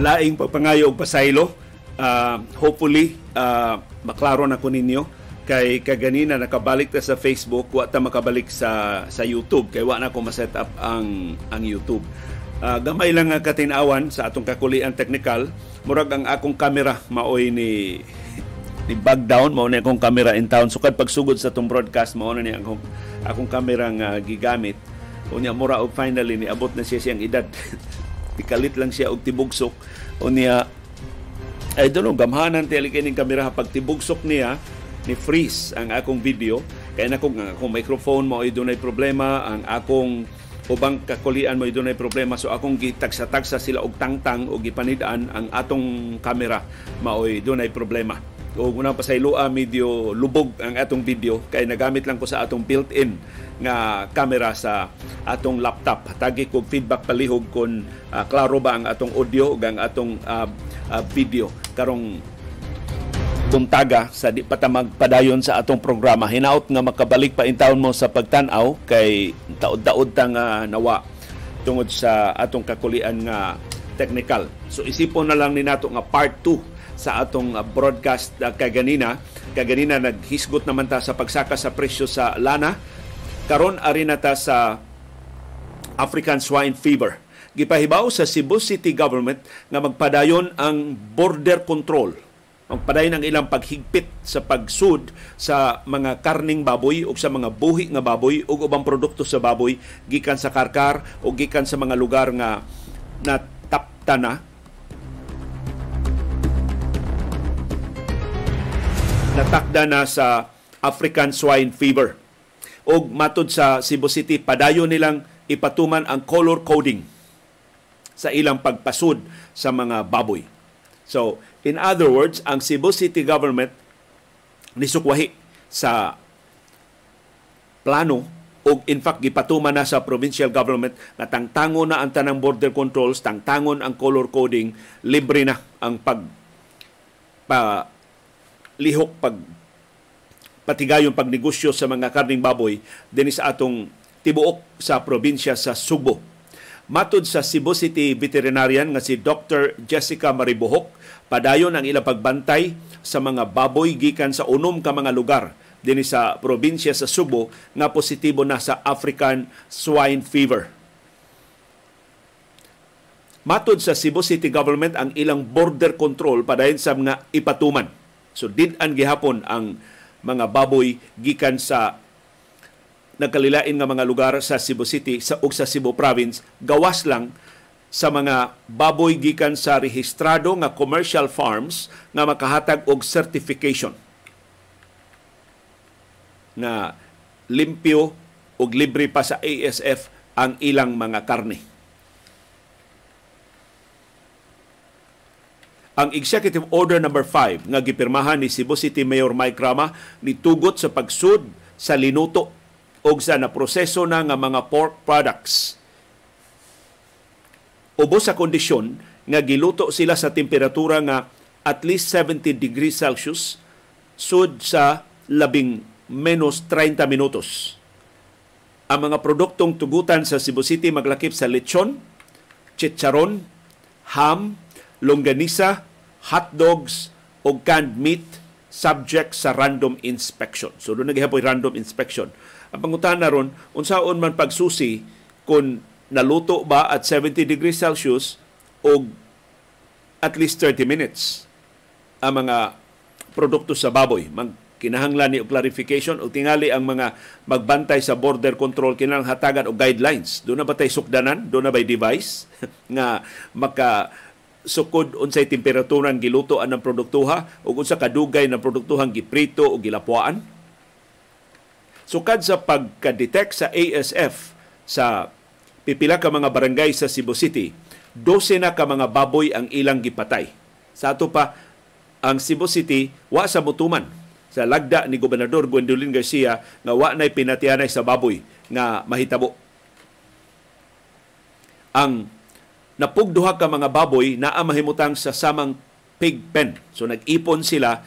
laing pagpangayo og pasaylo. Uh, hopefully uh, maklaro na ko ninyo. Kay kaganina nakabalik ta sa Facebook wa ta makabalik sa sa YouTube. Kay wa na ko ma-set up ang ang YouTube. Uh, gamay lang nga katinawan sa atong kakulian technical. Murag ang akong camera maoy ni ni bag down mao ni akong camera in town. Sukad pagsugod sa tong broadcast mao na ni akong akong camera nga gigamit. Unya mura og finally ni abot na siya siyang edad ikalit lang siya og tibugsok. Unya I don't know, gamhanan tali kining kamera pag tibugsok niya ni freeze ang akong video. Kay na kung akong microphone mo ay dunay problema. Ang akong ubang kakulian mo dunay problema. So akong gitagsa-tagsa sila og tangtang o gipanidaan ang atong camera maoy dunay problema o unang pasaylua medyo lubog ang atong video kay nagamit lang ko sa atong built-in nga camera sa atong laptop. Tagi kog feedback palihog kon uh, klaro ba ang atong audio ug ang atong uh, uh, video. Karong buntaga sa di pa magpadayon sa atong programa. Hinaot nga makabalik pa in taon mo sa pagtan-aw kay taod-taod ta nga nawa tungod sa atong kakulian nga technical. So isipon na lang ni nato nga part 2 sa atong uh, broadcast uh, kaganina. Kaganina naghisgot naman ta sa pagsaka sa presyo sa lana. Karon ari na ta sa African swine fever. Gipahibaw sa Cebu City government nga magpadayon ang border control magpadayon ang ilang paghigpit sa pagsud sa mga karning baboy o sa mga buhi nga baboy o ubang produkto sa baboy gikan sa karkar o gikan sa mga lugar nga natapta na natakda na sa African swine fever. O matod sa Cebu City, padayon nilang ipatuman ang color coding sa ilang pagpasud sa mga baboy. So, in other words, ang Cebu City government nisukwahi sa plano o in fact gipatuman na sa provincial government na tangtangon na ang tanang border controls, tangtangon ang color coding, libre na ang pag pa lihok pag patigayon pagnegosyo sa mga karning baboy dinhi sa atong tibuok sa probinsya sa Subo. Matod sa Cebu City veterinarian nga si Dr. Jessica Maribohok, padayon ang ilang pagbantay sa mga baboy gikan sa unom ka mga lugar dinhi sa probinsya sa Subo nga positibo na sa African swine fever. Matod sa Cebu City government ang ilang border control padayon sa mga ipatuman So did-an gihapon ang mga baboy gikan sa nagkalilain nga mga lugar sa Cebu City sa ug sa Cebu Province gawas lang sa mga baboy gikan sa rehistrado nga commercial farms nga makahatag og certification na limpyo ug libre pa sa ASF ang ilang mga karne. Ang Executive Order number no. 5 nga gipirmahan ni Cebu City Mayor Mike Rama nitugot sa pagsud sa linuto o sa naproseso na nga mga pork products. Ubos sa kondisyon nga giluto sila sa temperatura nga at least 70 degrees Celsius sud sa labing menos 30 minutos. Ang mga produktong tugutan sa Cebu City maglakip sa lechon, chicharon, ham, longganisa, hot dogs o canned meat subject sa random inspection. So doon naghihapoy random inspection. Ang pangutana ron, unsaon man pagsusi kung naluto ba at 70 degrees Celsius o at least 30 minutes ang mga produkto sa baboy. Mag kinahanglan ni og clarification o tingali ang mga magbantay sa border control kinahanglan hatagan og guidelines. Doon na ba tay sukdanan? Doon na ba device nga maka sukod unsay temperaturan giluto ang produktuha ug unsa kadugay ng produktuhang giprito o gilapuan. Sukad sa pagka-detect sa ASF sa pipila ka mga barangay sa Cebu City, 12 na ka mga baboy ang ilang gipatay. Sa ato pa, ang Cebu City wa sa mutuman sa lagda ni Gobernador Gwendolyn Garcia nga wa nay pinatianay sa baboy nga mahitabo. Ang napugduha ka mga baboy na mahimutang sa samang pig pen. So nag-ipon sila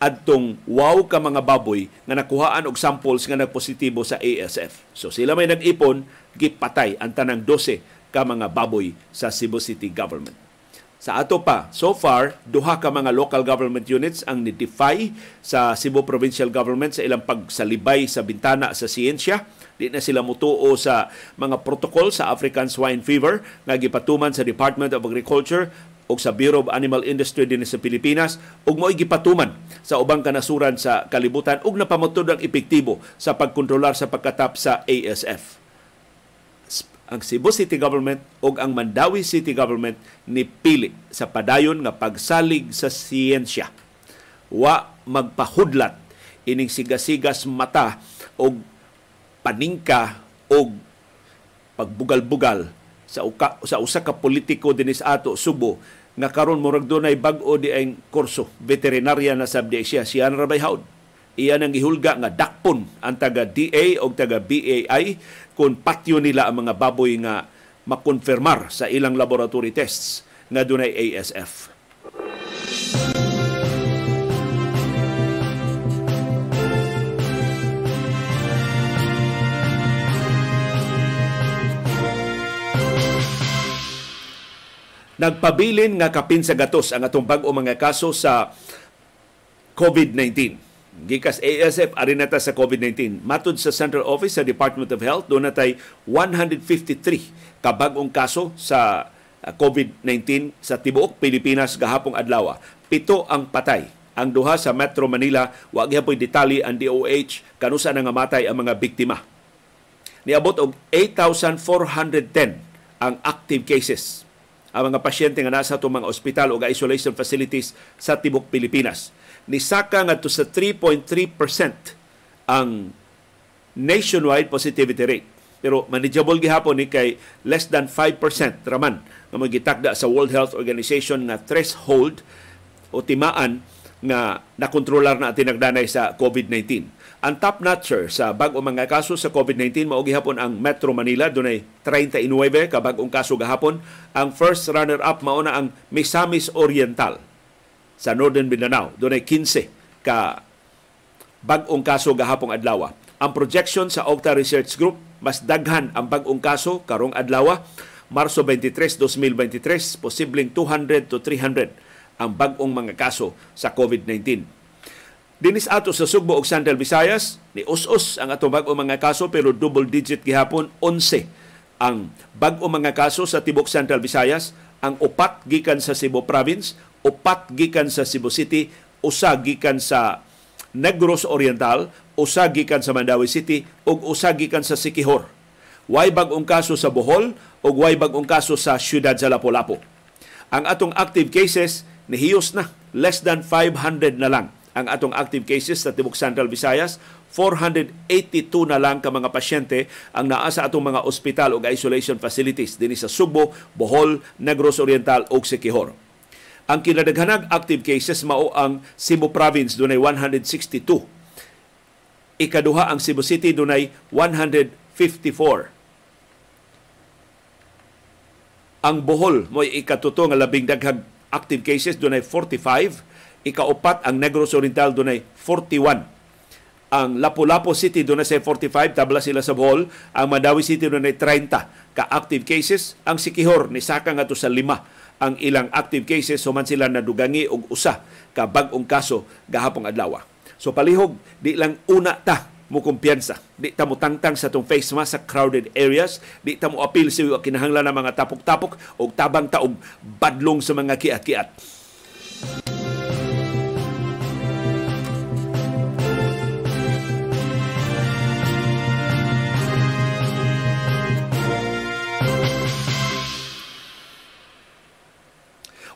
adtong wow ka mga baboy nga nakuhaan og samples nga nagpositibo sa ASF. So sila may nag-ipon, gipatay ang tanang 12 ka mga baboy sa Cebu City government. Sa ato pa, so far, duha ka mga local government units ang ni-defy sa Cebu Provincial Government sa ilang pagsalibay sa bintana sa siyensya. Di na sila mutuo sa mga protocol sa African Swine Fever nga gipatuman sa Department of Agriculture o sa Bureau of Animal Industry din sa Pilipinas ug mo'y gipatuman sa ubang kanasuran sa kalibutan ug napamatud ang epektibo sa pagkontrolar sa pagkatap sa ASF ang Cebu City Government ug ang Mandawi City Government ni pili sa padayon nga pagsalig sa siyensya. Wa magpahudlat ining sigasigas mata og paningka og pagbugal-bugal sa uka, sa usa ka politiko dinis ato Subo nga karon murag dunay bag-o di ay kurso. Veterinarya na sabdi siya. Siya na rabay haud. Iyan ang gihulga nga dakpon ang taga DA o taga BAI kung patyo nila ang mga baboy nga makonfirmar sa ilang laboratory tests nga dunay ASF. Nagpabilin nga kapin sa gatos ang atong bag-o mga kaso sa COVID-19 gikas ASF arinata sa COVID-19. Matod sa Central Office sa Department of Health, doon natay 153 kabag-ong kaso sa uh, COVID-19 sa tibuok Pilipinas gahapong adlaw. Pito ang patay. Ang duha sa Metro Manila, wa gyapon detalye ang DOH kanusa na nga matay ang mga biktima. Niabot og 8,410 ang active cases ang mga pasyente nga nasa itong mga ospital o isolation facilities sa Tibok, Pilipinas nisaka ngadto sa 3.3% ang nationwide positivity rate. Pero manageable gihapon ni kay less than 5% raman nga magitakda sa World Health Organization na threshold o timaan nga nakontrolar na tinagdanay sa COVID-19. Ang top notcher sa bag-o mga kaso sa COVID-19 mao gihapon ang Metro Manila dunay 39 ka bag-ong kaso gahapon. Ang first runner-up mao na ang Misamis Oriental sa Northern Mindanao. Doon ay 15 ka bag-ong kaso gahapong adlaw. Ang projection sa Octa Research Group, mas daghan ang bag-ong kaso karong adlaw. Marso 23, 2023, posibleng 200 to 300 ang bag-ong mga kaso sa COVID-19. Dinis ato sa Sugbo ug Central Visayas, ni us-us ang ato bag-ong mga kaso pero double digit gihapon 11 ang bag-ong mga kaso sa tibok Central Visayas, ang upat gikan sa Cebu Province, upat gikan sa Cebu City, usa gikan sa Negros Oriental, usa gikan sa Mandawi City ug usa gikan sa Sikihor. Way bag-ong kaso sa Bohol ug way bag-ong kaso sa siyudad sa Lapu-Lapu. Ang atong active cases nihiyos na less than 500 na lang ang atong active cases sa Tibok Central Visayas 482 na lang ka mga pasyente ang naa sa atong mga ospital ug isolation facilities dinhi sa Subo, Bohol, Negros Oriental ug Sikihor. Ang kinadaghanag active cases mao ang Cebu Province dunay 162. Ikaduha ang Cebu City dunay 154. Ang Bohol mo ikatuto nga labing daghang active cases dunay 45. Ikaupat ang Negros Oriental dunay 41 ang Lapu-Lapu City na sa 45, tabla sila sa Bohol. Ang Madawi City na 30 ka-active cases. Ang Sikihor, ni Saka nga to sa lima ang ilang active cases human sila nadugangi og usa ka bag-ong kaso gahapong adlaw. So palihog di lang una ta mo kumpiyansa. Di ta mo tangtang sa tong face mask sa crowded areas. Di ta mo appeal sa kinahanglan ng mga tapok-tapok o tabang taog badlong sa mga kiat-kiat.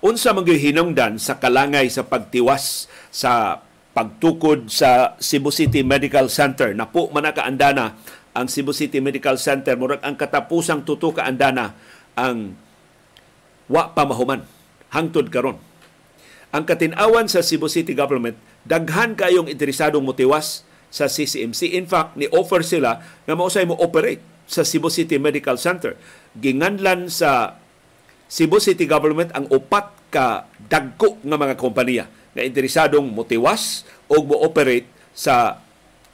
Unsa man hinungdan sa kalangay sa pagtiwas sa pagtukod sa Cebu City Medical Center. Napo man kaandana ang Cebu City Medical Center murag ang katapusang tuto kaandana ang wa pamahuman hangtod karon. Ang katinawan sa Cebu City government daghan kayong interesadong motiwas sa CCMC. In fact, ni offer sila nga mausay mo operate sa Cebu City Medical Center. Ginganlan sa Cebu City Government ang upat ka dagko nga mga kompanya na interesadong motiwas o mo-operate sa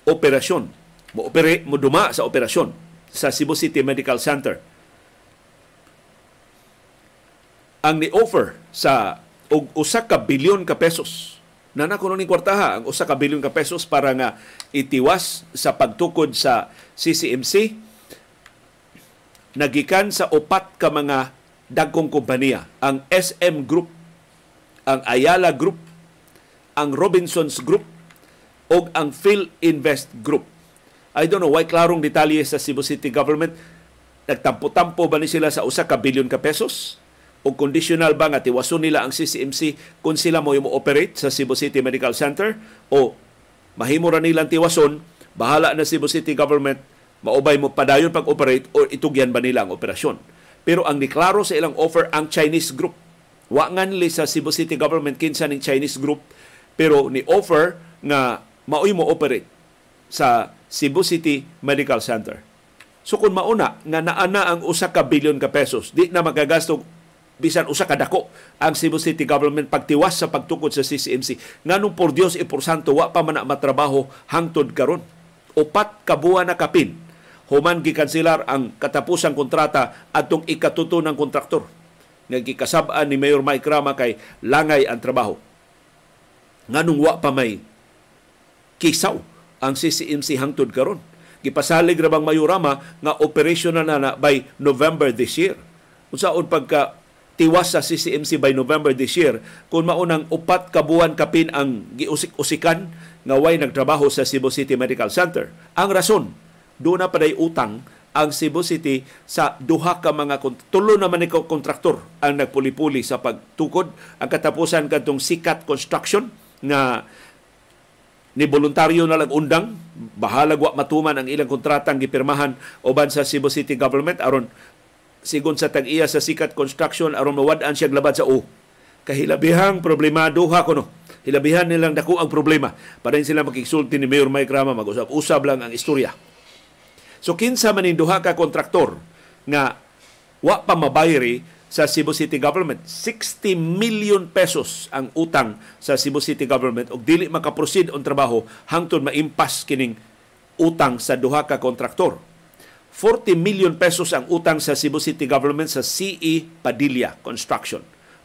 operasyon. Mo-operate, mo duma sa operasyon sa Cebu City Medical Center. Ang ni-offer sa og usa ka bilyon ka pesos. Nana kuno ni kwartaha ang usa ka bilyon ka pesos para nga itiwas sa pagtukod sa CCMC nagikan sa upat ka mga dagkong kompanya, ang SM Group, ang Ayala Group, ang Robinsons Group, o ang Phil Invest Group. I don't know why klarong detalye sa Cebu City Government nagtampo-tampo ba ni sila sa usa ka bilyon ka pesos? O conditional ba nga tiwason nila ang CCMC kung sila mo mo operate sa Cebu City Medical Center? O mahimo ra nilang tiwason, bahala na Cebu City Government, maubay mo padayon pag-operate o itugyan ba nila ang operasyon? Pero ang niklaro sa ilang offer ang Chinese group. Wa nga nila sa Cebu City Government kinsa ning Chinese group pero ni offer nga maoy mo operate sa Cebu City Medical Center. So kung mauna nga naana ang usa ka bilyon ka pesos, di na magagasto bisan usa ka dako ang Cebu City government pagtiwas sa pagtukod sa CCMC. Nganong por Dios e por santo wa pa man matrabaho hangtod karon. Upat ka buwan na kapin human gikanselar ang katapusang kontrata atong ikatuto ng kontraktor nga gikasab-an ni Mayor Mike Rama kay langay ang trabaho. Nganong wa pa may kisaw ang CCMC hangtod karon gipasalig ra bang Mayorama nga operational na na by November this year. Unsaon pagka tiwas sa CCMC by November this year kung maunang upat ka buwan kapin ang giusik-usikan nga way nagtrabaho sa Cebu City Medical Center. Ang rason, doon na paday utang ang Cebu City sa duha ka mga tulo naman ni kontraktor ang nagpuli-puli sa pagtukod ang katapusan kadtong Sikat Construction na ni voluntaryo na lang undang bahala wa matuman ang ilang kontratang gipirmahan uban sa Cebu City government aron sigon sa tag-iya sa Sikat Construction aron mawad-an siya labad sa O. Kahilabihang problema duha ko no. Hilabihan nilang dako ang problema. Para sila makigsulti ni Mayor Mike Rama mag-usab-usab lang ang istorya. So kinsa man duha ka kontraktor nga wa pa mabayri sa Cebu City Government. 60 million pesos ang utang sa Cebu City Government ug dili makaproceed ang trabaho hangtod maimpas kining utang sa duha ka kontraktor. 40 million pesos ang utang sa Cebu City Government sa CE Padilla Construction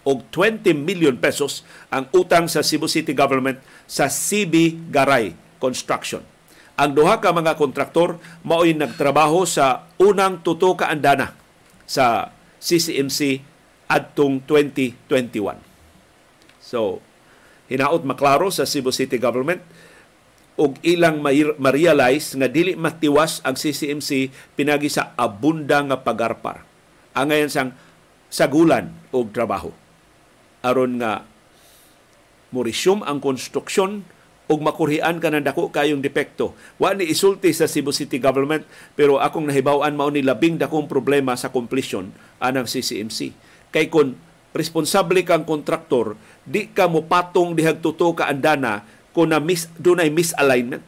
ug 20 million pesos ang utang sa Cebu City Government sa CB Garay Construction. Ang duha ka mga kontraktor mao'y nagtrabaho sa unang tuto ka andana sa CCMC adtong 2021. So, hinaot maklaro sa Cebu City Government og ilang ma-realize nga dili matiwas ang CCMC pinagi sa abunda nga pagarpar. Angayon sang sagulan og trabaho. Aron nga mo ang konstruksyon ug makurhian ka ng dako kayong depekto. Wa ni isulti sa Cebu City Government pero akong nahibaw-an mao ni labing dakong problema sa completion anang CCMC. Kay kun responsable kang kontraktor, di ka mo patong dihag tuto ka andana kung na mis, dunay misalignment.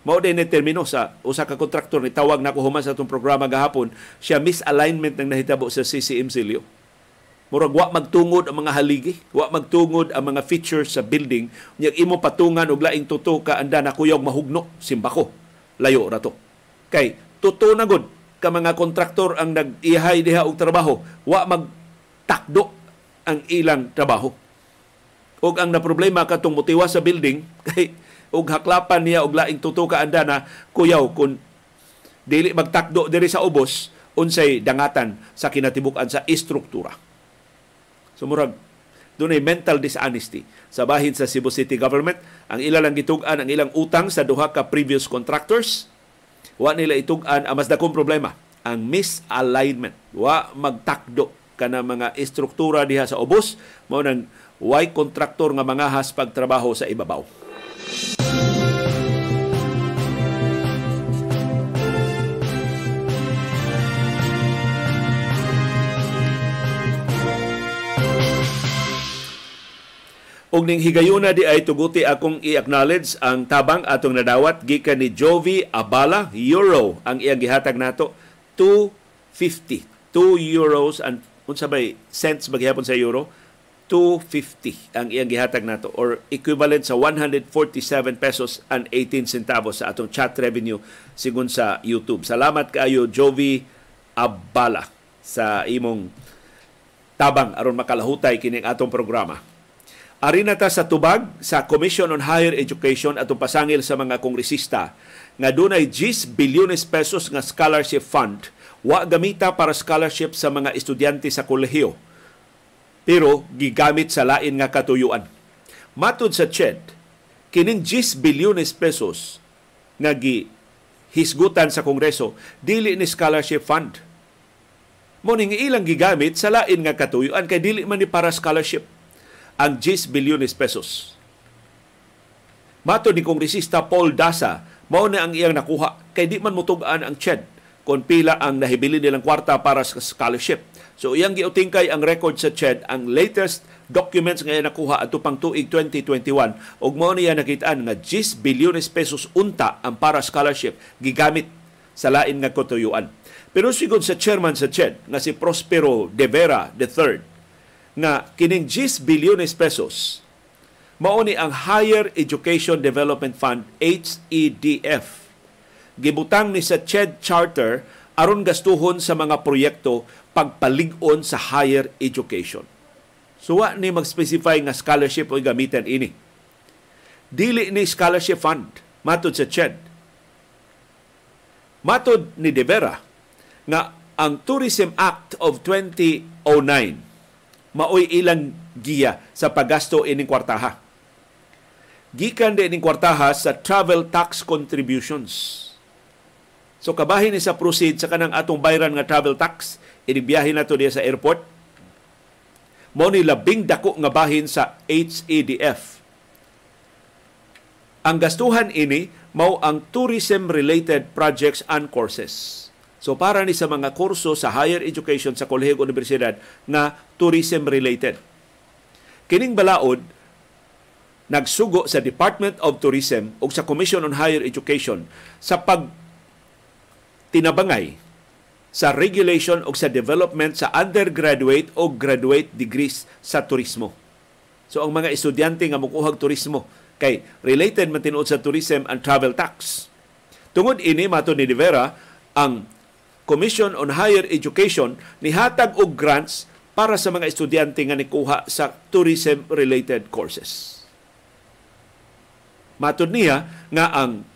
Mao din ni termino sa usa ka kontraktor ni tawag na ko human sa atong programa gahapon, siya misalignment nang nahitabo sa CCMC Leo murag wa magtungod ang mga haligi, wa magtungod ang mga features sa building, nya imo patungan og laing tuto ka anda na kuyog mahugno simbako. Layo ra to. Kay tuto na gud ka mga kontraktor ang nag-ihay diha og trabaho, wa magtakdo ang ilang trabaho. Og ang na problema katong motiwa sa building kay og haklapan niya og laing tuto ka anda na kuyaw kun dili magtakdo diri sa ubos unsay dangatan sa kinatibukan sa istruktura. Sumurag dunay mental dishonesty sa bahin sa Cebu City Government. Ang ila lang gitug-an ang ilang utang sa duha ka previous contractors. Wa nila itug-an ang mas dakong problema, ang misalignment. Wa magtakdo kana mga istruktura diha sa ubos mao nang way kontraktor nga mangahas pagtrabaho sa ibabaw. Og ning higayuna di ay tuguti akong i-acknowledge ang tabang atong nadawat gikan ni Jovi Abala Euro ang iyang gihatag nato 250 2 euros and unsa bay cents maghihapon sa euro 250 ang iyang gihatag nato or equivalent sa 147 pesos and 18 centavos sa atong chat revenue sigon sa YouTube. Salamat kaayo Jovi Abala sa imong tabang aron makalahutay kining atong programa. Ari ta sa tubag sa Commission on Higher Education atong pasangil sa mga kongresista nga dunay 10 bilyones pesos nga scholarship fund wa gamita para scholarship sa mga estudyante sa kolehiyo pero gigamit sa lain nga katuyuan. Matud sa CHED, kining 10 bilyones pesos nga gi hisgutan sa Kongreso dili ni scholarship fund. Mo ning ilang gigamit sa lain nga katuyuan kay dili man ni para scholarship ang 10 bilyones pesos. Mato ni Kongresista Paul Dasa, mao na ang iyang nakuha kay di man mutugaan ang CHED kung pila ang nahibili nilang kwarta para sa scholarship. So iyang giutingkay ang record sa CHED, ang latest documents nga nakuha ato pang tuig 2021 ug mao niya nakitaan nga 10 bilyones pesos unta ang para scholarship gigamit sa lain nga katuyuan. Pero sigod sa chairman sa CHED nga si Prospero De Vera III nga kining 10 bilyones pesos mao ni ang Higher Education Development Fund HEDF gibutang ni sa CHED Charter aron gastuhon sa mga proyekto pagpalig-on sa higher education. So ni mag-specify nga scholarship o gamitan ini. Dili ni scholarship fund matod sa CHED. Matod ni De Vera nga ang Tourism Act of 2009 maoy ilang giya sa paggasto ining kwartaha. Gikan din ining kwartaha sa travel tax contributions. So kabahin ni sa proceed sa kanang atong bayran nga travel tax, inibiyahin nato diya sa airport. Mo ni labing dako nga bahin sa HADF. Ang gastuhan ini mao ang tourism-related projects and courses. So para ni sa mga kurso sa higher education sa kolehiyo universidad na tourism related. Kining balaod nagsugo sa Department of Tourism o sa Commission on Higher Education sa pag tinabangay sa regulation o sa development sa undergraduate o graduate degrees sa turismo. So ang mga estudyante nga mukuhag turismo kay related man tinuod sa tourism and travel tax. Tungod ini mato ni Rivera ang Commission on Higher Education nihatag og grants para sa mga estudyante nga nikuha sa tourism-related courses. Matod niya nga ang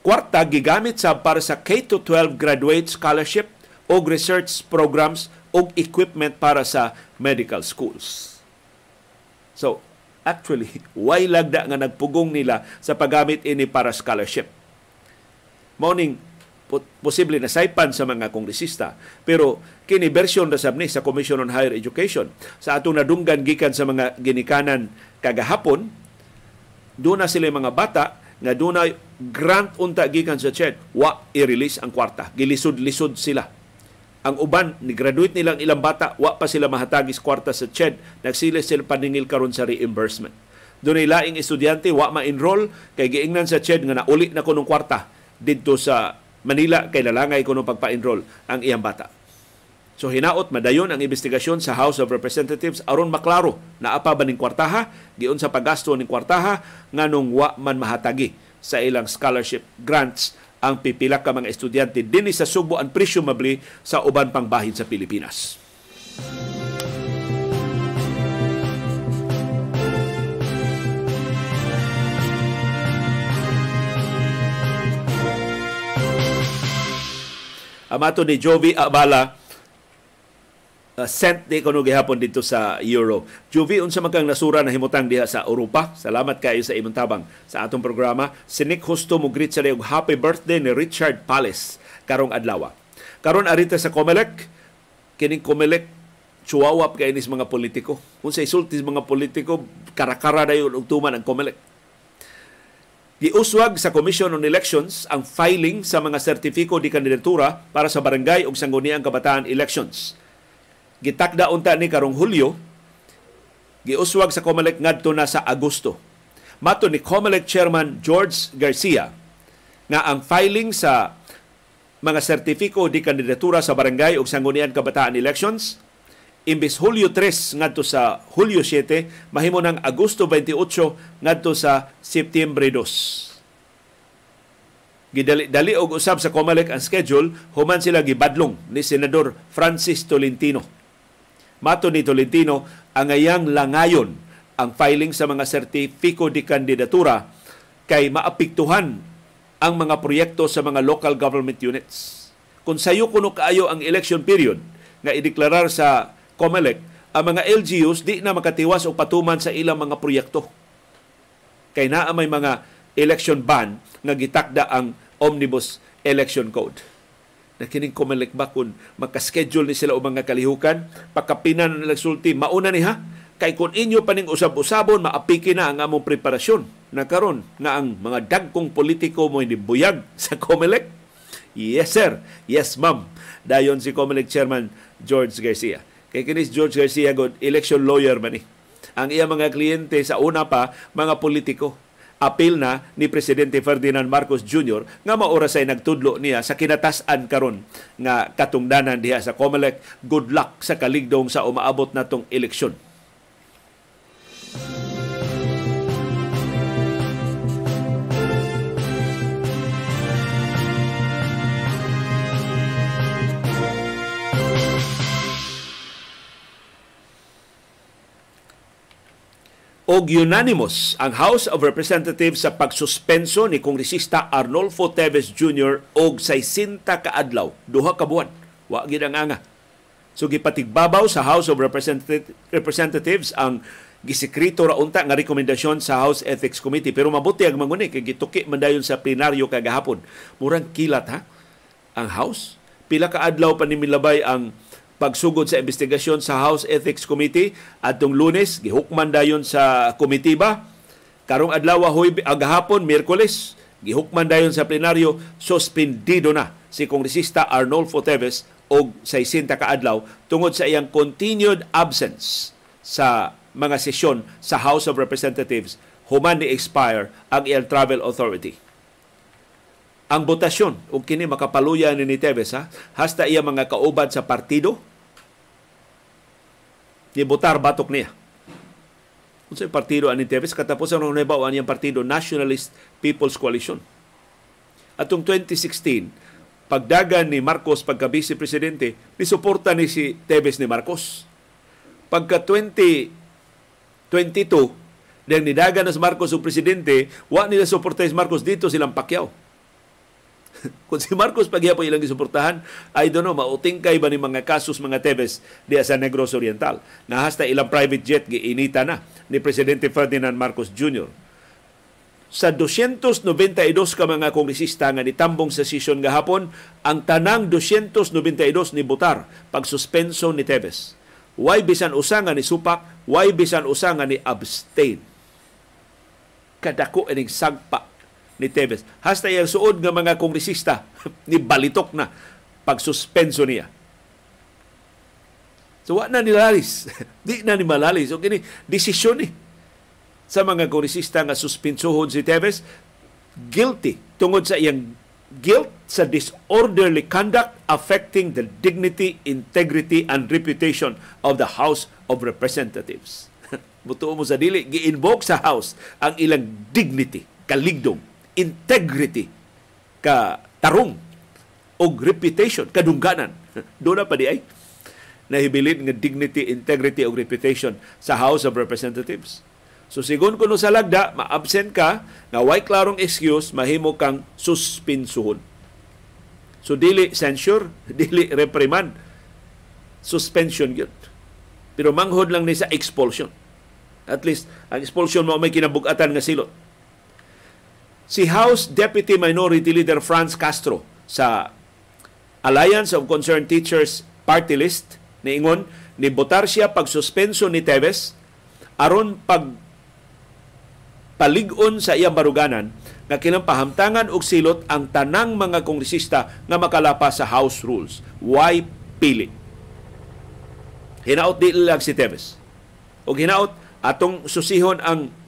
kwarta gigamit sa para sa K-12 graduate scholarship o research programs o equipment para sa medical schools. So, actually, why lagda nga nagpugong nila sa paggamit ini para scholarship? Morning, posible na saipan sa mga kongresista. Pero kini version na sabni sa Commission on Higher Education sa atong nadunggan gikan sa mga ginikanan kagahapon doon na sila mga bata nga dunay grant unta gikan sa CHED wa i-release ang kwarta. Gilisod-lisod sila. Ang uban ni graduate nilang ilang bata wa pa sila mahatagis kwarta sa CHED nagsilis sila paningil karon sa reimbursement. Dunay laing estudyante wa ma-enroll kay giingnan sa CHED nga nauli na kunong kwarta didto sa Manila kay lalangay kuno pagpa-enroll ang iyang bata. So hinaot madayon ang investigasyon sa House of Representatives aron maklaro na apa ba ning kwartaha giun sa paggasto ning kwartaha nganong wa man mahatagi sa ilang scholarship grants ang pipila ka mga estudyante dinhi sa Subo and presumably sa uban pang bahin sa Pilipinas. Amato ni Jovi Abala uh, sent di kuno gihapon dito sa Euro. Jovi unsa man kang nasura na himutang diha sa Europa. Salamat kayo sa imong tabang sa atong programa. Sinik husto mo greet sa og happy birthday ni Richard Palace karong adlaw. Karon arita sa Comelec, kining Comelec chuwawap kay mga politiko. Kung sa isulti mga politiko, karakara dayon og tuman ang Comelec Giuswag sa Commission on Elections ang filing sa mga sertifiko di kandidatura para sa barangay ug sangguniang kabataan elections. Gitakda unta ni karong Hulyo, giuswag sa COMELEC ngadto na sa Agosto. Mato ni COMELEC Chairman George Garcia nga ang filing sa mga sertifiko di kandidatura sa barangay ug sangguniang kabataan elections imbis Hulyo 3 ngadto sa Hulyo 7 mahimo ng Agosto 28 ngadto sa Setyembre 2 gidali-dali og usab sa COMELEC ang schedule human sila gibadlong ni senador Francis Tolentino Mato ni Tolentino, ang ayang langayon ang filing sa mga sertifiko de kandidatura kay maapektuhan ang mga proyekto sa mga local government units. Kung sayo kuno kaayo ang election period nga ideklarar sa COMELEC, ang mga LGUs di na makatiwas o patuman sa ilang mga proyekto. Kay naa may mga election ban nga gitakda ang Omnibus Election Code na kining COMELEC ba kung makaschedule ni sila o mga kalihukan, pagkapinan ng nagsulti, mauna ni ha, kay kung inyo paning usab-usabon, maapiki na ang among preparasyon na karon nga ang mga dagkong politiko mo hindi buyag sa COMELEC. Yes, sir. Yes, ma'am. Dayon si COMELEC Chairman George Garcia. Kay kinis George Garcia, god election lawyer man ni. Ang iya mga kliyente sa una pa, mga politiko apil na ni Presidente Ferdinand Marcos Jr. nga maura say nagtudlo niya sa kinatasan karon nga katungdanan diha sa COMELEC. Good luck sa kaligdong sa umaabot natong eleksyon. Og unanimous ang House of Representatives sa pagsuspenso ni Kongresista Arnolfo Teves Jr. og 60 ka adlaw, duha ka buwan. Wa gid. So gipatigbabaw sa House of Representatives ang gisekrito ra unta nga rekomendasyon sa House Ethics Committee pero mabuti ang manguni kay gituki man dayon sa plenaryo kagahapon. Murang kilat ha ang House. Pila ka adlaw pa ni milabay ang pagsugod sa investigasyon sa House Ethics Committee adtong Lunes. Gihukman dayon sa komitiba karong adlaw hoy agahapon Miyerkules gihukman dayon sa plenaryo. Suspendido na si kongresista Arnolfo Teves og 60 ka adlaw tungod sa iyang continued absence sa mga sesyon sa House of Representatives. Human ni expire ang iyang travel authority ang botasyon ug kini makapaluya ni, ni Teves ha hasta iya mga kaubad sa partido ni botar batok niya. Unsay partido ani Teves katapusan ng nabaw ang partido Nationalist People's Coalition. Atong 2016, pagdagan ni Marcos pagka vice presidente, ni suporta ni si Teves ni Marcos. Pagka 2022, dahil nidagan na si Marcos o presidente, wa nila suporta si Marcos dito silang pakyaw kung si Marcos pagyapon ilang gisuportahan, I don't know, mauting kay ba ni mga kasus mga Tebes di sa Negros Oriental. Na hasta ilang private jet giinita na ni Presidente Ferdinand Marcos Jr. Sa 292 ka mga kongresista nga nitambong sa sesyon gahapon, ang tanang 292 ni Butar pagsuspenso ni Tebes. Why bisan usa nga ni supak, why bisan usa nga ni abstain. Kadako ining sagpa ni Tevez. Hasta yung suod nga mga kongresista ni balitok na pagsuspenso niya. So, wa na nilalis. Di na ni malalis. So, kini, desisyon ni sa mga kongresista nga suspensohon si Tevez, guilty tungod sa iyang guilt sa disorderly conduct affecting the dignity, integrity, and reputation of the House of Representatives. Buto mo sa dili, gi-invoke sa House ang ilang dignity, kaligdong, integrity, ka tarong og reputation, kadungganan. Doon na pa di ay nahibilin nga dignity, integrity og reputation sa House of Representatives. So sigon kuno sa lagda, ma-absent ka, nga way klarong excuse, mahimo kang suspinsuhon. So dili censure, dili reprimand, suspension yun. Pero manghod lang ni sa expulsion. At least, ang expulsion mo may kinabugatan nga silot si House Deputy Minority Leader Franz Castro sa Alliance of Concerned Teachers Party List niingon ni botar siya pagsuspenso ni Teves aron pag palig-on sa iyang baruganan nga kinapahamtangan og silot ang tanang mga kongresista nga makalapas sa House rules. Why pili? Hinaot di lang si Teves. O hinaot atong susihon ang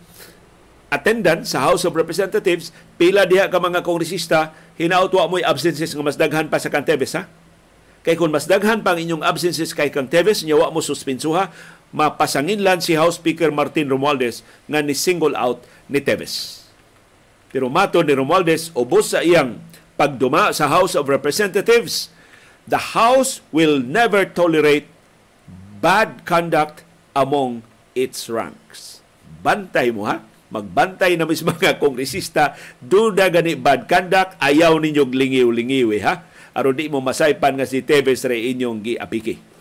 attendance sa House of Representatives, pila diha ka mga kongresista, hinaut wa mo'y absences nga mas daghan pa sa Cantebes, ha? Kay kung mas daghan pa ang inyong absences kay Cantebes, nya wa mo suspensuha, mapasangin lang si House Speaker Martin Romualdez nga ni single out ni Teves. Pero mato ni Romualdez, ubos sa iyang pagduma sa House of Representatives, the House will never tolerate bad conduct among its ranks. Bantay mo ha? Magbantay na mis mga kongresista, duda gani bad conduct, ayaw ninyong lingiw-lingiw eh, ha? Aron di mo masaypan nga si Tevez re inyong giapiki.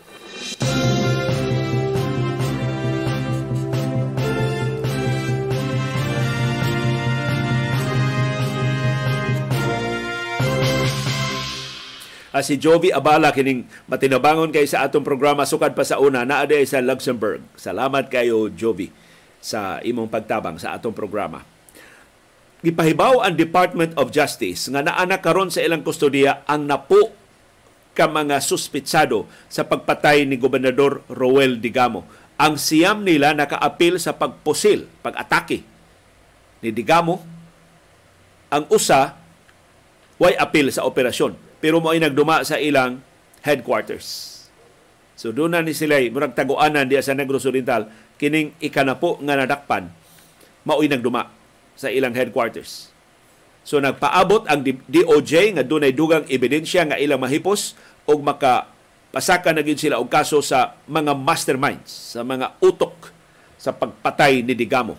uh, si Jovi Abala kining matinabangon kay sa atong programa sukad pa sa una naa sa Luxembourg. Salamat kayo Jovi sa imong pagtabang sa atong programa. Gipahibaw ang Department of Justice nga naana karon sa ilang kustodiya ang napo ka mga suspitsado sa pagpatay ni Gobernador Roel Digamo. Ang siyam nila nakaapil sa pagpusil, pag-atake ni Digamo. Ang usa way apil sa operasyon pero mo ay nagduma sa ilang headquarters. So doon na ni sila, murag taguanan diya sa Negros Oriental, kining ikanapo nga nadakpan, mao'y nagduma sa ilang headquarters. So nagpaabot ang DOJ nga dunay dugang ebidensya nga ilang mahipos og maka pasaka na sila og kaso sa mga masterminds, sa mga utok sa pagpatay ni Digamo.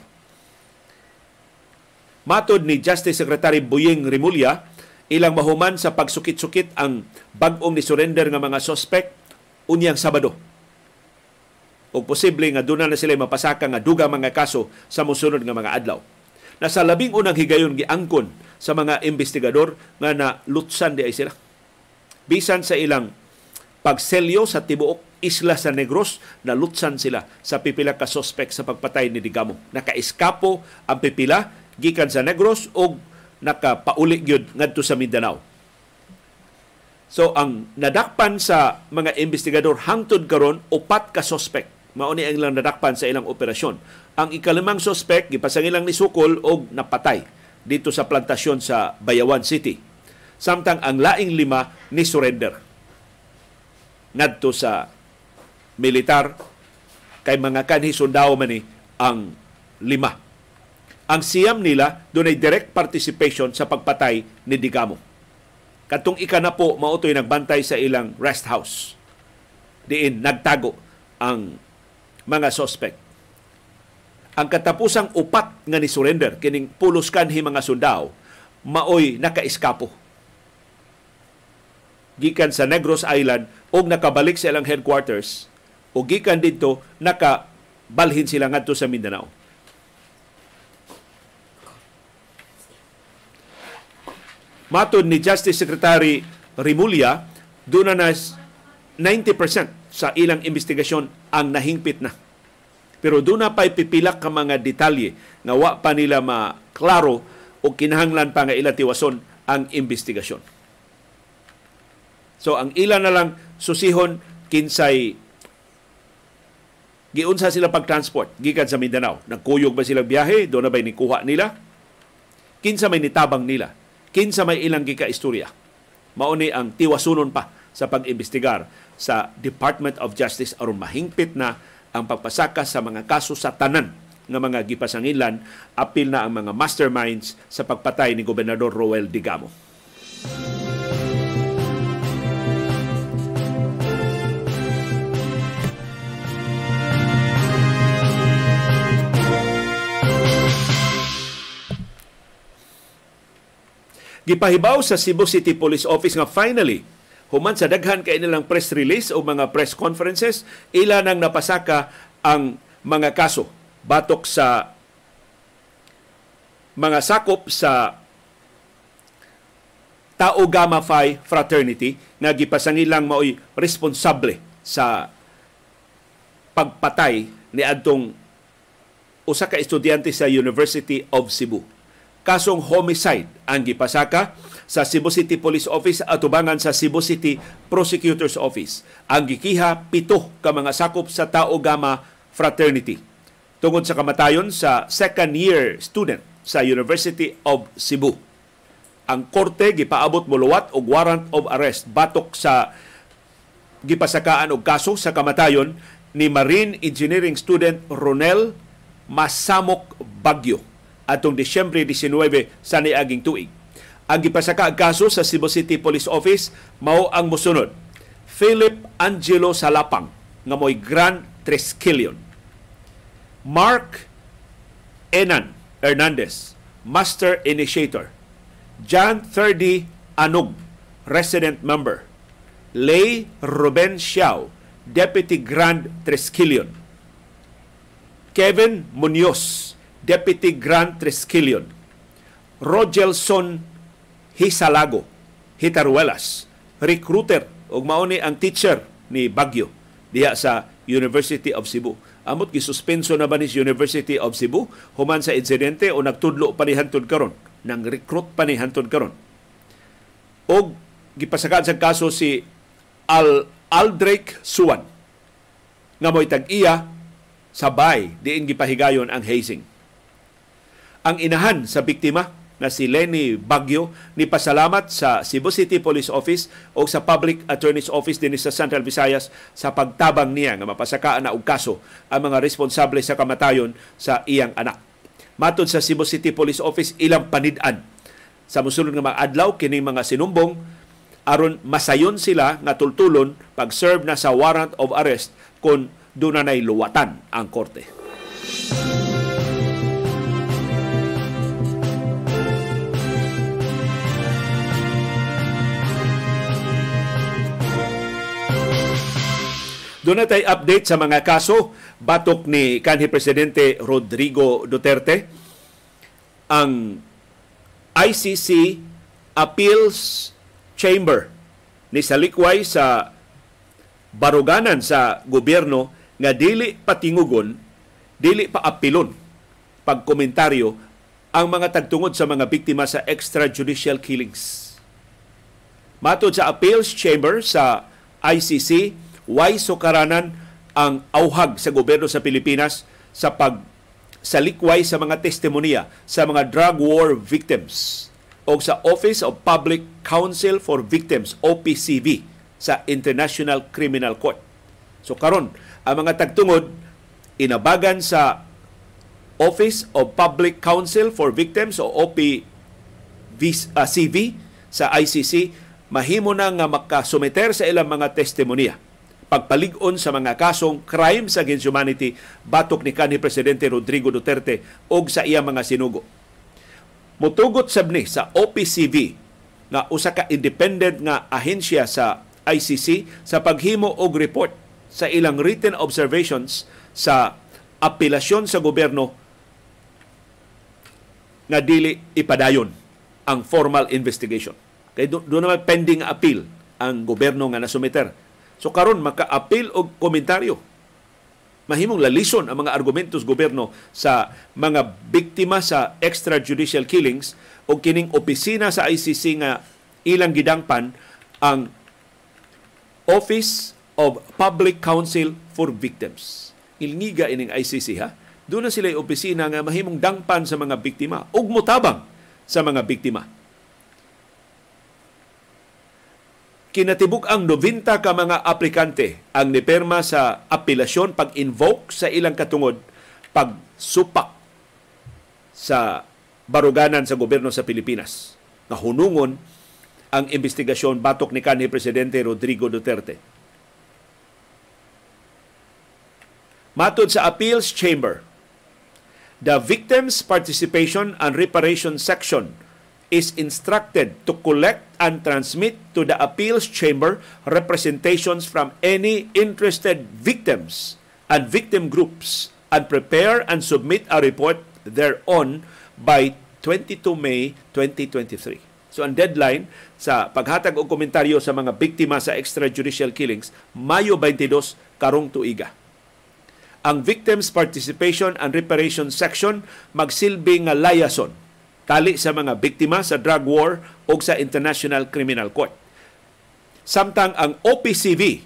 Matod ni Justice Secretary Buying Rimulya, ilang mahuman sa pagsukit-sukit ang bag-ong ni surrender nga mga suspect unyang Sabado. O posible nga doon na sila mapasaka nga duga mga kaso sa musunod nga mga adlaw. Nasa labing unang higayon giangkon sa mga investigador nga na lutsan di ay sila. Bisan sa ilang pagselyo sa tibuok isla sa Negros, nalutsan sila sa pipila ka suspect sa pagpatay ni Digamo. Nakaiskapo ang pipila gikan sa Negros o nakapauli gyud ngadto sa Mindanao. So ang nadakpan sa mga investigador hangtod karon upat ka suspect mao ni ang ilang nadakpan sa ilang operasyon. Ang ikalimang suspect gipasangilang ni Sukol og napatay dito sa plantasyon sa Bayawan City. Samtang ang laing lima ni surrender ngadto sa militar kay mga kanhi sundao man ni ang lima ang siyam nila doon ay direct participation sa pagpatay ni Digamo. Katong ika na po, mautoy nagbantay sa ilang rest house. Diin, nagtago ang mga suspect. Ang katapusang upat nga ni surrender, kining pulos kanhi mga sundao, maoy nakaiskapo. Gikan sa Negros Island o nakabalik sa ilang headquarters o gikan dito nakabalhin sila ngadto sa Mindanao. Matod ni Justice Secretary Rimulya, doon na 90% sa ilang investigasyon ang nahingpit na. Pero doon na pa'y pipilak ka mga detalye nga wa pa nila maklaro o kinahanglan pa nga ila tiwason ang investigasyon. So ang ila na lang susihon kinsay giunsa sila pagtransport gikan sa Mindanao. Nagkuyog ba sila biyahe? Doon na ba ni kuha nila? Kinsa may nitabang nila? kinsa may ilang gika-istorya. Mauni ang tiwasunon pa sa pag-imbestigar sa Department of Justice aron mahingpit na ang pagpasaka sa mga kaso sa tanan ng mga gipasangilan apil na ang mga masterminds sa pagpatay ni Gobernador Roel Digamo. Gipahibaw sa Cebu City Police Office nga finally human sa daghan kay nilang press release o mga press conferences ila nang napasaka ang mga kaso batok sa mga sakop sa Tao Gamma Phi Fraternity nga gipasangilang maoy responsable sa pagpatay ni adtong usa ka estudyante sa University of Cebu. Kasong homicide ang gipasaka sa Cebu City Police Office at tubangan sa Cebu City Prosecutor's Office. Ang gikiha pito ka mga sakop sa Tao Gamma Fraternity tungod sa kamatayon sa second year student sa University of Cebu. Ang korte gipaabot muluwat og warrant of arrest batok sa gipasakaan og kaso sa kamatayon ni Marine Engineering student Ronel Masamok Bagyo atong Disyembre 19 sa niaging tuig. Ang gipasaka kaso sa Cebu City Police Office mao ang mosunod. Philip Angelo Salapang nga mo'y Grand Triskelion. Mark Enan Hernandez, Master Initiator. John 30 Anog, Resident Member. Lay Ruben Xiao, Deputy Grand Triskelion. Kevin Munoz, Deputy Grand Triskelion. Rogelson Hisalago, Hitaruelas, recruiter ug mauni ang teacher ni Bagyo diha sa University of Cebu. Amot gisuspenso na ba ni University of Cebu human sa insidente o nagtudlo pa ni hantod karon nang recruit pa ni hantod karon. Og gipasakan sa kaso si Al Aldrake Suwan nga mo'y tag-iya sabay diin gipahigayon ang hazing. Ang inahan sa biktima na si Lenny Bagyo ni pasalamat sa Cebu City Police Office o sa Public Attorney's Office din sa Central Visayas sa pagtabang niya nga mapasakaan na og kaso ang mga responsable sa kamatayon sa iyang anak. Matod sa Cebu City Police Office ilang panid-an sa musulod nga mga adlaw kining mga sinumbong aron masayon sila nga tultulon pag-serve na sa warrant of arrest kung dunay luwatan ang korte. Doon na update sa mga kaso batok ni kanhi Presidente Rodrigo Duterte. Ang ICC Appeals Chamber ni salikway sa baruganan sa gobyerno nga dili patingugon, dili pa apilon pagkomentaryo ang mga tagtungod sa mga biktima sa extrajudicial killings. Matod sa Appeals Chamber sa ICC, Why sukaranan ang auhag sa gobyerno sa Pilipinas sa pag salikway sa mga testimonya sa mga drug war victims o sa Office of Public Counsel for Victims OPCV sa International Criminal Court. So karon ang mga tagtungod inabagan sa Office of Public Counsel for Victims o OPCV sa ICC mahimo na nga makasumeter sa ilang mga testimonya pagpalig-on sa mga kasong crimes against humanity batok ni kanhi presidente Rodrigo Duterte og sa iya mga sinugo. Mutugot sabni sa OPCV nga usa ka independent nga ahensya sa ICC sa paghimo og report sa ilang written observations sa apelasyon sa gobyerno nga dili ipadayon ang formal investigation. Kay doon naman pending appeal ang gobyerno nga nasumiter So karon maka-appeal og komentaryo. Mahimong lalison ang mga argumentos gobyerno sa mga biktima sa extrajudicial killings o kining opisina sa ICC nga ilang gidangpan ang Office of Public Counsel for Victims. Ilngiga ining ICC ha. Doon na sila opisina nga mahimong dangpan sa mga biktima ug mutabang sa mga biktima kinatibuk ang 90 ka mga aplikante ang niperma sa apelasyon pag-invoke sa ilang katungod pagsupak sa baruganan sa gobyerno sa Pilipinas nga hunungon ang investigasyon batok ni kanhi presidente Rodrigo Duterte. Matod sa Appeals Chamber, the Victims Participation and Reparation Section is instructed to collect and transmit to the appeals chamber representations from any interested victims and victim groups and prepare and submit a report thereon by 22 May 2023. So ang deadline sa paghatag og komentaryo sa mga biktima sa extrajudicial killings Mayo 22 karong tuiga. Ang Victims Participation and Reparation Section magsilbi nga layason tali sa mga biktima sa drug war o sa International Criminal Court. Samtang ang OPCV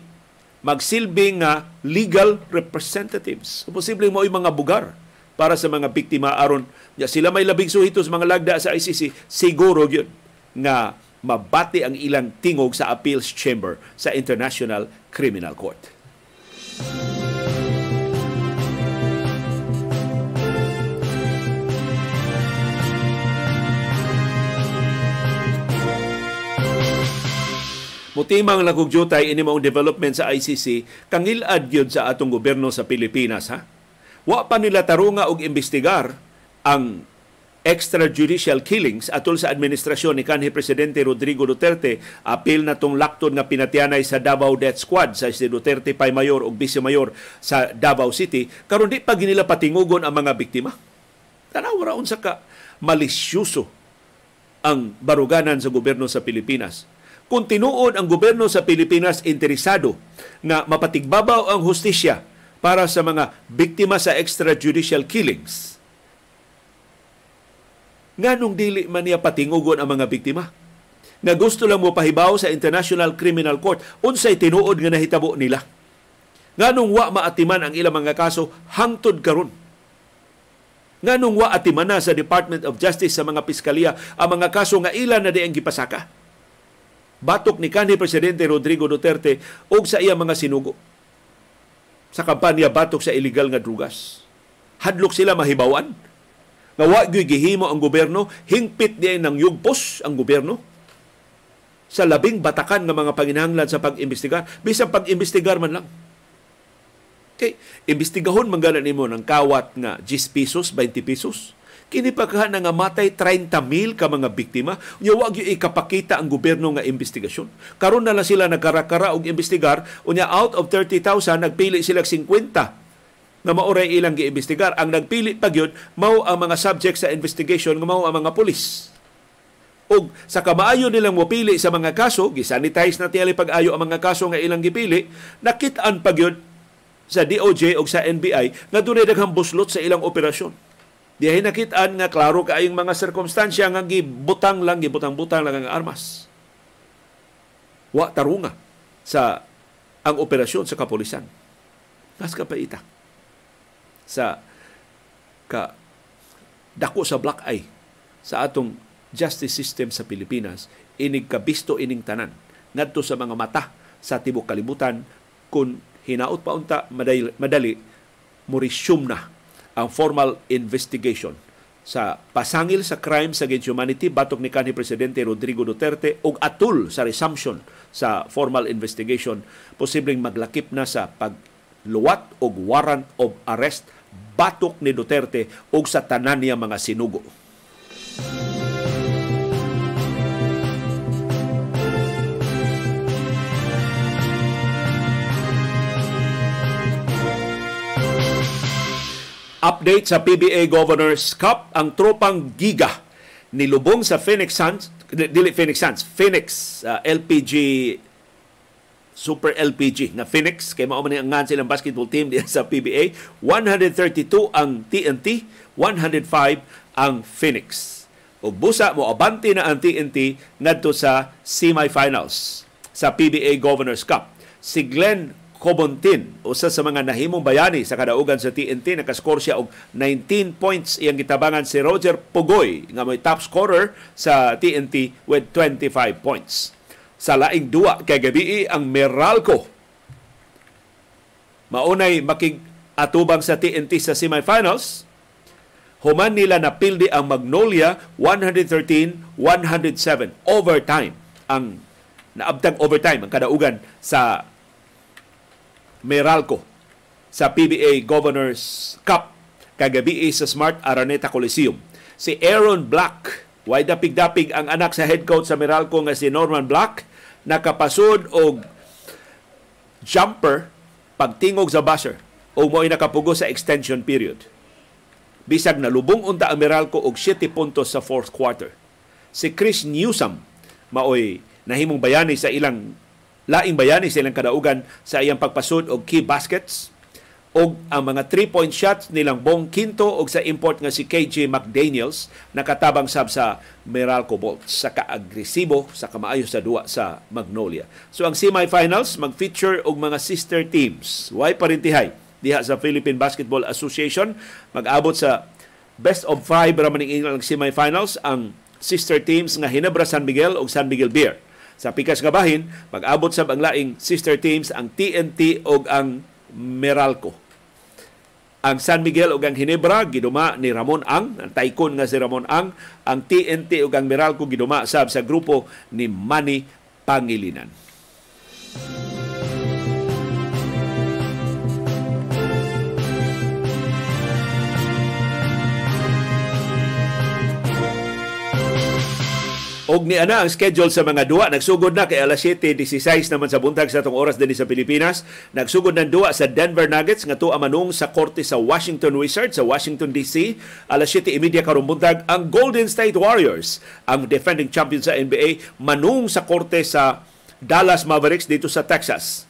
magsilbing nga legal representatives. Posible mo mga bugar para sa mga biktima aron ya sila may labing suhitos mga lagda sa ICC siguro yun nga mabati ang ilang tingog sa appeals chamber sa International Criminal Court. Mutimang lagog jutay ini maong development sa ICC kangilad gyud sa atong gobyerno sa Pilipinas ha. Wa pa nila tarunga og imbestigar ang extrajudicial killings atol sa administrasyon ni kanhi presidente Rodrigo Duterte apil na tong laktod nga pinatianay sa Davao Death Squad sa si Duterte Pay Mayor ug Vice Mayor sa Davao City karon di pa ginila patingugon ang mga biktima. Tanaw ra unsa ka malisyoso ang baruganan sa gobyerno sa Pilipinas kung tinuod ang gobyerno sa Pilipinas interesado na mapatigbabaw ang hustisya para sa mga biktima sa extrajudicial killings, nganong dili man niya patingugon ang mga biktima? Nga gusto lang mo pahibaw sa International Criminal Court unsay tinuod nga nahitabo nila. Nganong wa maatiman ang ilang mga kaso hangtod karon. Nganong wa atiman na sa Department of Justice sa mga piskalya ang mga kaso nga ilan na di ang gipasaka batok ni kanhi presidente Rodrigo Duterte og sa iya mga sinugo sa kampanya batok sa illegal nga drugas. Hadlok sila mahibawan nga wa gihimo ang gobyerno, hingpit di ng yugpos ang gobyerno sa labing batakan nga mga panginahanglan sa pag-imbestigar, bisan pag-imbestigar man lang. Okay, imbestigahon man nimo ng kawat nga 10 pesos, 20 pesos Kini pagka na nga matay 30 mil ka mga biktima, unya wag yu ikapakita ang gobyerno nga investigasyon. Karon na lang sila nagkarakara og imbestigar, unya out of 30,000 nagpili sila 50 nga maoray ilang giimbestigar. Ang nagpili pa gyud mao ang mga subject sa investigation nga mao ang mga pulis. Og sa kamaayo nilang mopili sa mga kaso, gisanitize na tiyali pag-ayo ang mga kaso nga ilang gipili, nakitaan pa gyud sa DOJ o sa NBI nga dunay daghang buslot sa ilang operasyon Dihay nakitaan nga klaro kaayong mga sirkumstansya nga gibutang lang, gibutang-butang lang ang armas. Wa tarunga sa ang operasyon sa kapulisan. Nas ka paita sa ka dako sa black eye sa atong justice system sa Pilipinas inig kabisto ining tanan ngadto sa mga mata sa tibok kalibutan kung hinaot pa unta madali, madali mo na ang formal investigation sa pasangil sa crime sa against humanity batok ni kanhi presidente Rodrigo Duterte ug atul sa resumption sa formal investigation posibleng maglakip na sa pagluwat og warrant of arrest batok ni Duterte ug sa tanan niya mga sinugo. Update sa PBA Governors Cup, ang tropang Giga nilubong sa Phoenix Suns, dili Phoenix Suns, Phoenix uh, LPG Super LPG na Phoenix. Kay mao man ang ngan silang basketball team diya sa PBA 132 ang TNT 105 ang Phoenix. Ug busa mo abante na ang TNT ngadto sa semifinals sa PBA Governors Cup. Si Glenn Cobontin, usa sa mga nahimong bayani sa kadaugan sa TNT, nakaskor siya og 19 points iyang gitabangan si Roger Pugoy nga may top scorer sa TNT with 25 points. Sa laing duwa kay gabi ang Meralco. Maunay makig atubang sa TNT sa semifinals. Human nila na pildi ang Magnolia 113-107 overtime ang naabtang overtime ang kadaugan sa Meralco sa PBA Governors Cup kagabi sa Smart Araneta Coliseum. Si Aaron Black, way dapig-dapig ang anak sa head coach sa Meralco nga si Norman Black, nakapasod og jumper pagtingog sa buzzer o mo'y nakapugo sa extension period. Bisag nalubong unta ang Meralco og 7 puntos sa fourth quarter. Si Chris Newsom maoy nahimong bayani sa ilang laing bayani silang kadaugan sa iyang pagpasud og key baskets og ang mga three-point shots nilang Bong Quinto og sa import nga si KJ McDaniels nakatabang sab sa Meralco Bolts sa kaagresibo sa kamaayo sa duwa sa Magnolia. So ang semifinals mag-feature og mga sister teams. Why parintihay diha sa Philippine Basketball Association mag-abot sa best of five ra man ang semifinals ang sister teams nga Hinebra San Miguel ug San Miguel Beer sa pikas nga bahin, mag-abot sa ang laing sister teams ang TNT o ang Meralco. Ang San Miguel ug ang Hinebra giduma ni Ramon Ang, ang tycoon nga si Ramon Ang, ang TNT ug ang Meralco giduma sab sa grupo ni Manny Pangilinan. Og ni ana ang schedule sa mga duwa nagsugod na kay alas 7:16 naman sa buntag sa atong oras dinhi sa Pilipinas. Nagsugod ng duwa sa Denver Nuggets nga tuwa manung sa korte sa Washington Wizards sa Washington DC. Alas 7:30 karong buntag ang Golden State Warriors, ang defending champion sa NBA, manung sa korte sa Dallas Mavericks dito sa Texas.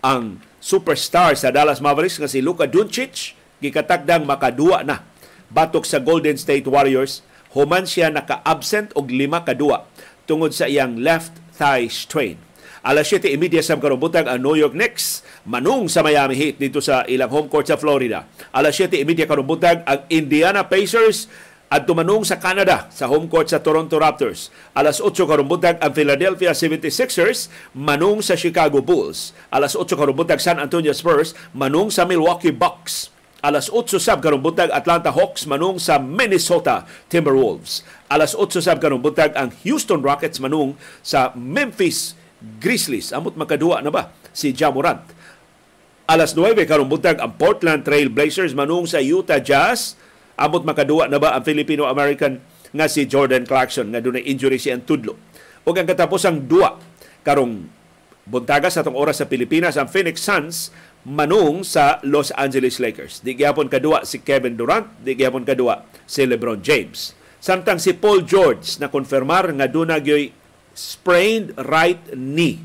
Ang superstar sa Dallas Mavericks nga si Luka Doncic gikatakdang makaduwa na batok sa Golden State Warriors human siya naka-absent og lima kadua tungod sa iyang left thigh strain. Alas 7.30 sa karumbutan ang New York Knicks manung sa Miami Heat dito sa ilang home court sa Florida. Alas 7.30 karumbutan ang Indiana Pacers at tumanong sa Canada sa home court sa Toronto Raptors. Alas 8 karumbuntag ang Philadelphia 76ers manung sa Chicago Bulls. Alas 8 karumbuntag San Antonio Spurs manung sa Milwaukee Bucks alas 8 sab karong buntag Atlanta Hawks manung sa Minnesota Timberwolves. Alas 8 sab karong buntag ang Houston Rockets manung sa Memphis Grizzlies. Amot makadua na ba si Jamorant. Alas 9 karong buntag ang Portland Trail Blazers manung sa Utah Jazz. Amot makadua na ba ang Filipino-American nga si Jordan Clarkson nga dunay injury ang tudlo. O ang katapusang dua karong buntaga sa atong oras sa Pilipinas ang Phoenix Suns manung sa Los Angeles Lakers. Di gyapon kadua si Kevin Durant, di gyapon kadua si LeBron James. Samtang si Paul George na konfirmar nga duna gyoy sprained right knee.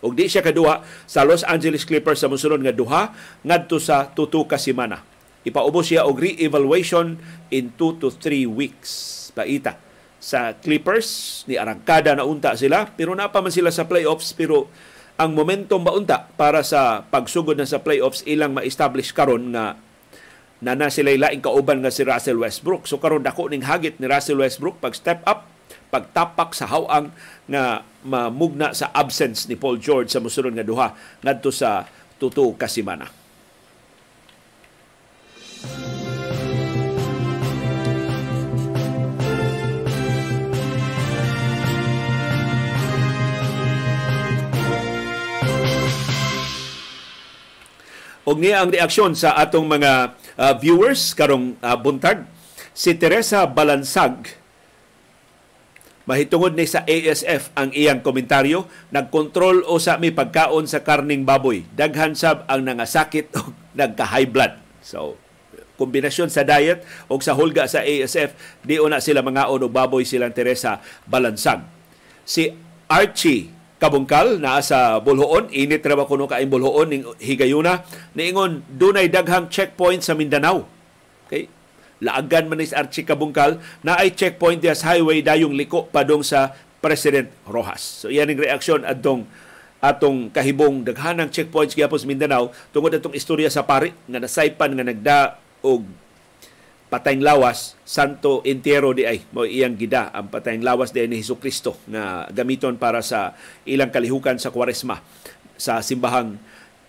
Og di siya kadua sa Los Angeles Clippers sa mosunod nga duha ngadto sa tutu ka semana. Ipaubos siya og re-evaluation in 2 to 3 weeks. Paita sa Clippers ni arangkada na unta sila pero napa man sila sa playoffs pero ang momentum baunta para sa pagsugod na sa playoffs ilang ma-establish karon nga na na sila laing kauban nga si Russell Westbrook. So karon dako ning hagit ni Russell Westbrook pag step up, pagtapak sa hawang nga mamugna sa absence ni Paul George sa mosunod nga duha ngadto sa tuto ka semana. Og niya ang reaksyon sa atong mga uh, viewers karong uh, buntag si Teresa Balansag. Mahitungod ni sa ASF ang iyang komentaryo nagkontrol o sa mi pagkaon sa karning baboy. Daghan sab ang nangasakit o nagka-high blood. So kombinasyon sa diet o sa hulga sa ASF di na sila mga og baboy silang Teresa Balansag. Si Archie kabungkal naa sa Bulhoon. Init ra ba kuno kaayong Bulhoon ning higayuna? Niingon dunay daghang checkpoint sa Mindanao. Okay? Laagan man ni Archie Kabungkal na ay checkpoint diya sa highway dayong liko padong sa President Rojas. So iyan ang reaksyon adtong atong kahibong daghanang checkpoints gyapon sa Mindanao tungod atong istorya sa pari nga nasaypan nga nagda og patayng lawas santo entero di ay mo iyang gida ang patayng lawas di ni Hesus Kristo nga gamiton para sa ilang kalihukan sa Kwaresma sa simbahang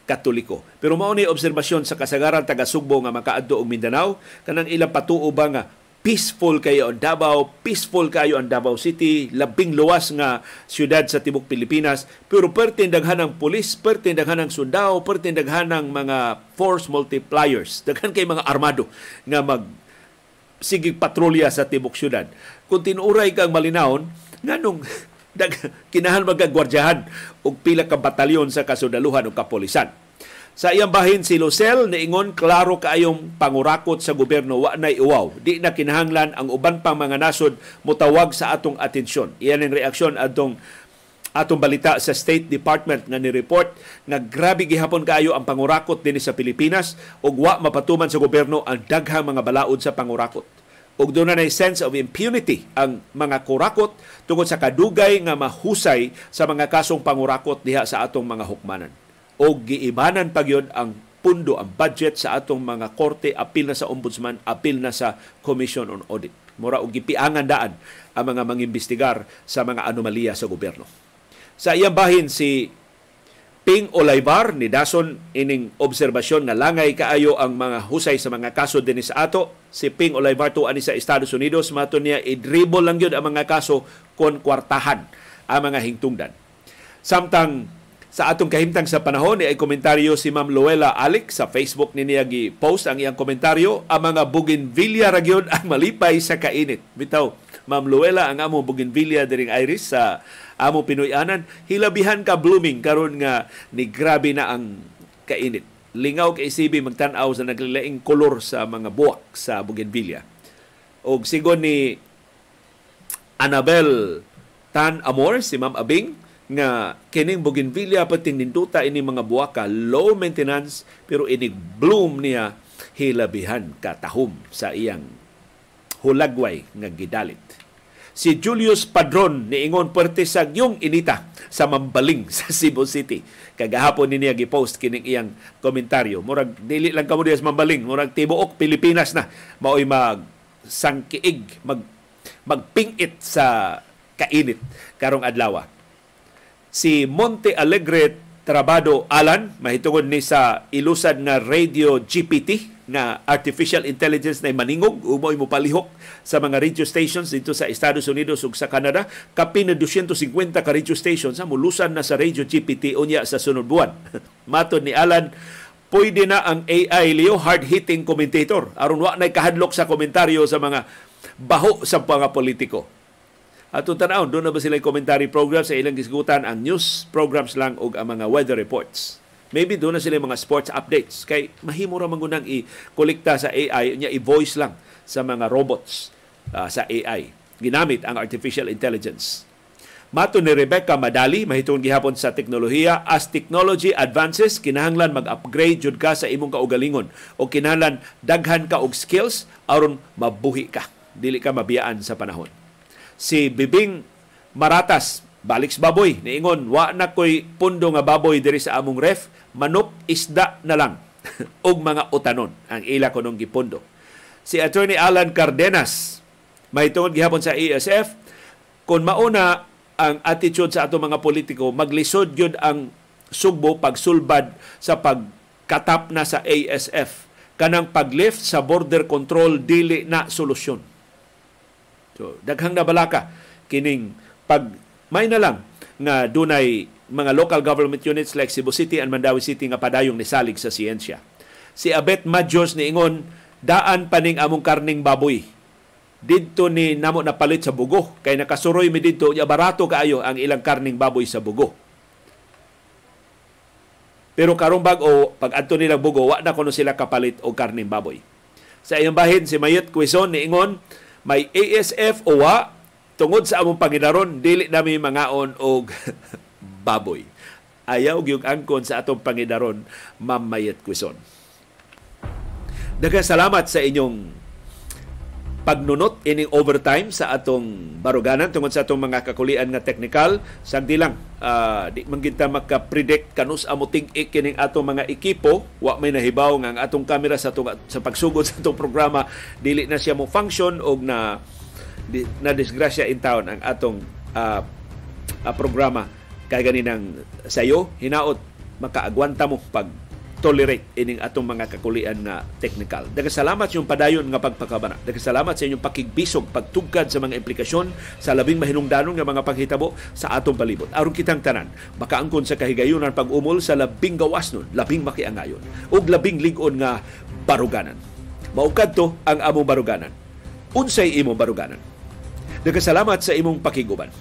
Katoliko. Pero mao ni obserbasyon sa kasagaran taga Sugbo nga makaadto og Mindanao kanang ilang patuo ba nga peaceful kayo ang Davao, peaceful kayo ang Davao City, labing luwas nga syudad sa tibok Pilipinas, pero pertindaghan ng pulis, pertindaghan ng sundao, pertindaghan ng mga force multipliers, daghan kay mga armado nga mag sigig patrolya sa tibok syudad. Kung tinuray kang malinawon, nganong kinahan magagwardyahan og pila ka batalyon sa kasudaluhan o kapolisan. Sa iyang bahin si Lucel niingon klaro kaayong pangurakot sa gobyerno wa nay uwaw. Di na kinahanglan ang uban pang mga nasod mutawag sa atong atensyon. Iyan ang reaksyon adtong atong balita sa State Department nga ni-report nga grabe gihapon kaayo ang pangurakot dinhi sa Pilipinas ug wa mapatuman sa gobyerno ang daghang mga balaod sa pangurakot. Ug doon na sense of impunity ang mga kurakot tungod sa kadugay nga mahusay sa mga kasong pangurakot diha sa atong mga hukmanan. O giibanan pa ang pundo, ang budget sa atong mga korte, apil na sa ombudsman, apil na sa Commission on Audit. Mura og gipiangan daan ang mga mangimbestigar sa mga anomalya sa gobyerno. Sa iyang bahin si Ping Olaybar ni Dason ining obserbasyon nga langay kaayo ang mga husay sa mga kaso dinhi sa ato. Si Ping Olaybar tuan sa Estados Unidos mato niya i-dribble lang gyud ang mga kaso kon kwartahan ang mga hingtungdan. Samtang Sa atong kahimtang sa panahon, ay komentaryo si Ma'am Luella Alex sa Facebook ni niya post ang iyang komentaryo. Ang mga bougainvillea ragyon ang malipay sa kainit. Bitaw, Ma'am Luella, ang amo bougainvillea diring Iris sa amo Pinoyanan, hilabihan ka blooming karon nga ni grabe na ang kainit. Lingaw kay CB magtan-aw sa naglilaing kolor sa mga buwak sa bougainvillea. Og sigon ni Annabel Tan Amor, si Ma'am Abing, nga kining bougainvillea pating ninduta ini mga buwaka low maintenance pero ini bloom niya hilabihan katahom sa iyang hulagway nga gidalit. Si Julius Padron niingon puwerte sa yung inita sa Mambaling sa Cebu City. Kagahapon ni niya gipost kining iyang komentaryo. Murag dili lang kamo diya sa Mambaling, murag tibuok Pilipinas na maoy mag sangkiig, mag magpingit sa kainit karong adlaw si Monte Alegre Trabado Alan, mahitungod ni sa ilusad nga radio GPT na artificial intelligence na maningog umoy mo palihok sa mga radio stations dito sa Estados Unidos ug sa Canada. Kapin na 250 ka radio stations sa mulusan na sa radio GPT unya sa sunod buwan. Matod ni Alan pwede na ang AI Leo hard-hitting commentator. Aron wa nay kahadlok sa komentaryo sa mga baho sa mga politiko. Atong tanawon, doon na ba sila commentary program? Sa ilang gisgutan ang news programs lang o ang mga weather reports. Maybe doon na sila mga sports updates. Kay mahimo ra mangunang i-kolekta sa AI, niya i-voice lang sa mga robots uh, sa AI. Ginamit ang artificial intelligence. Mato ni Rebecca Madali, mahitong gihapon sa teknolohiya, as technology advances, kinahanglan mag-upgrade jud ka sa imong kaugalingon o kinahanglan daghan ka og skills aron mabuhi ka. Dili ka mabiyaan sa panahon si Bibing Maratas balik sa baboy niingon wa na koy pundo nga baboy diri sa among ref manok isda na lang og mga utanon. Ang ila ko nung gipundo. Si attorney Alan Cardenas mahitungod gihapon sa ESF kung mauna ang attitude sa ato mga politiko maglisod gyud ang sugbo pagsulbad sa pagkatap na sa ASF kanang paglift sa border control dili na solusyon. So, daghang nabalaka kining pag may na lang nga dunay mga local government units like Cebu City and Mandawi City nga padayong nisalig sa siyensya. Si Abet Majos ni ingon daan paning among karning baboy. Didto ni namo napalit sa bugo kay nakasuroy mi didto ya barato kaayo ang ilang karning baboy sa bugo. Pero karong bag-o pag adto nilang bugo wa na kuno sila kapalit og karning baboy. Sa iyang bahin si Mayet Quezon ni ingon may ASF o wa tungod sa among panginaron dili nami mangaon og baboy. Ayaw gyud angkon sa atong panginaron mamayet kwison. Daghang salamat sa inyong pagnunot ining overtime sa atong baruganan tungod sa atong mga kakulian nga technical sagdi lang uh, di man kita maka-predict kanus amo ting-ik kining atong mga ekipo wa may nahibaw nga ang atong camera sa atong, sa pagsugod sa atong programa dili na siya mo function og na di, na disgrasya in town ang atong uh, uh, programa kay ganinang sayo hinaot makaagwanta mo pag tolerate ining atong mga kakulian na technical. Daga salamat sa inyong padayon nga pagpakabana. Daga salamat sa inyong pakigbisog, pagtugkad sa mga implikasyon sa labing mahinungdanon nga mga paghitabo sa atong palibot. Aron kitang tanan, makaangkon sa kahigayunan pag-umol sa labing gawas nun, labing makiangayon, ug labing ligon nga baruganan. Maukad to ang among baruganan. Unsay imong baruganan. Daga salamat sa imong pakiguban.